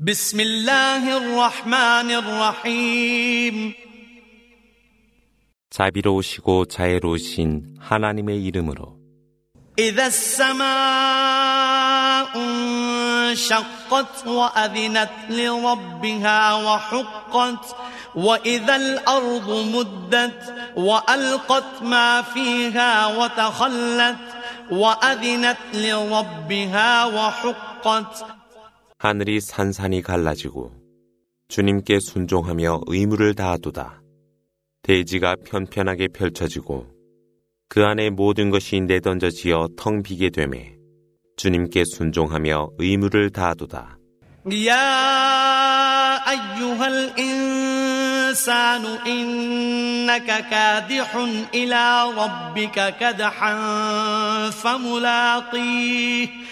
بسم الله الرحمن الرحيم 자비로우시고 자애로우신 하나님의 이름으로 إذا السماء انشقت وأذنت لربها وحقت وإذا الأرض مدت وألقت ما فيها وتخلت وأذنت لربها وحقت 하늘이 산산이 갈라지고 주님께 순종하며 의무를 다하도다. 대지가 편편하게 펼쳐지고 그 안에 모든 것이 내던져지어 텅 비게 되매 주님께 순종하며 의무를 다하도다. 야 아유할 인사누 인나카 카디훈 일라 럽비카 카다한 파물라티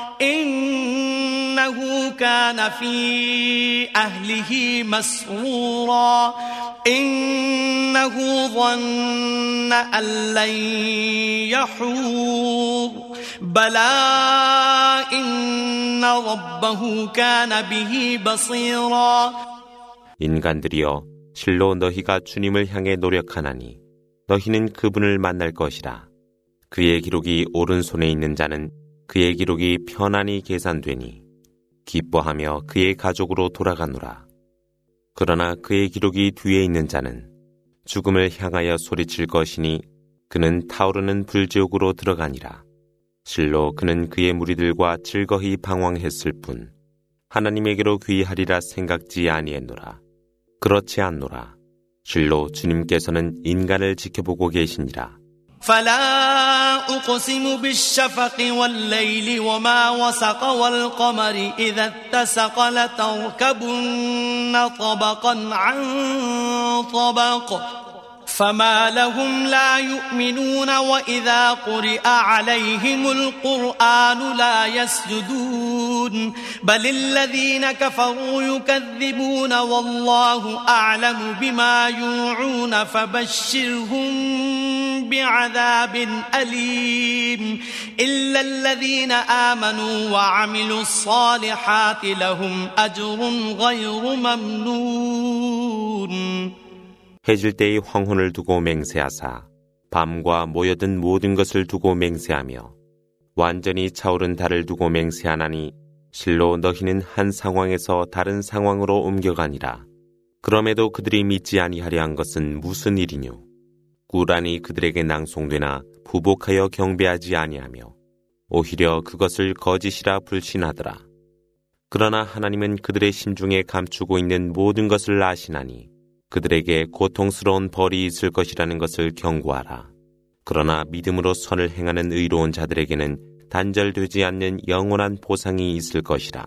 إنه كان في أهله مسرورا إنه ظن أن لن يحور بلى إن ربه كان به بصيرا 인간들이여 실로 너희가 주님을 향해 노력하나니 너희는 그분을 만날 것이라. 그의 기록이 오른손에 있는 자는 그의 기록이 편안히 계산되니 기뻐하며 그의 가족으로 돌아가노라. 그러나 그의 기록이 뒤에 있는 자는 죽음을 향하여 소리칠 것이니 그는 타오르는 불지옥으로 들어가니라. 실로 그는 그의 무리들과 즐거이 방황했을 뿐 하나님에게로 귀하리라 생각지 아니했노라. 그렇지 않노라. 실로 주님께서는 인간을 지켜보고 계시니라. فلا أقسم بالشفق والليل وما وسق والقمر إذا اتسق لتركبن طبقا عن طبق. فما لهم لا يؤمنون وإذا قرئ عليهم القرآن لا يسجدون بل الذين كفروا يكذبون والله أعلم بما يوعون فبشرهم بعذاب أليم إلا الذين آمنوا وعملوا الصالحات لهم أجر غير ممنون 해질 때의 황혼을 두고 맹세하사 밤과 모여든 모든 것을 두고 맹세하며 완전히 차오른 달을 두고 맹세하나니 실로 너희는 한 상황에서 다른 상황으로 옮겨가니라. 그럼에도 그들이 믿지 아니하려 한 것은 무슨 일이뇨? 꾸란이 그들에게 낭송되나 부복하여 경배하지 아니하며 오히려 그것을 거짓이라 불신하더라. 그러나 하나님은 그들의 심중에 감추고 있는 모든 것을 아시나니 그들에게 고통스러운 벌이 있을 것이라는 것을 경고하라. 그러나 믿음으로 선을 행하는 의로운 자들에게는 단절되지 않는 영원한 보상이 있을 것이라.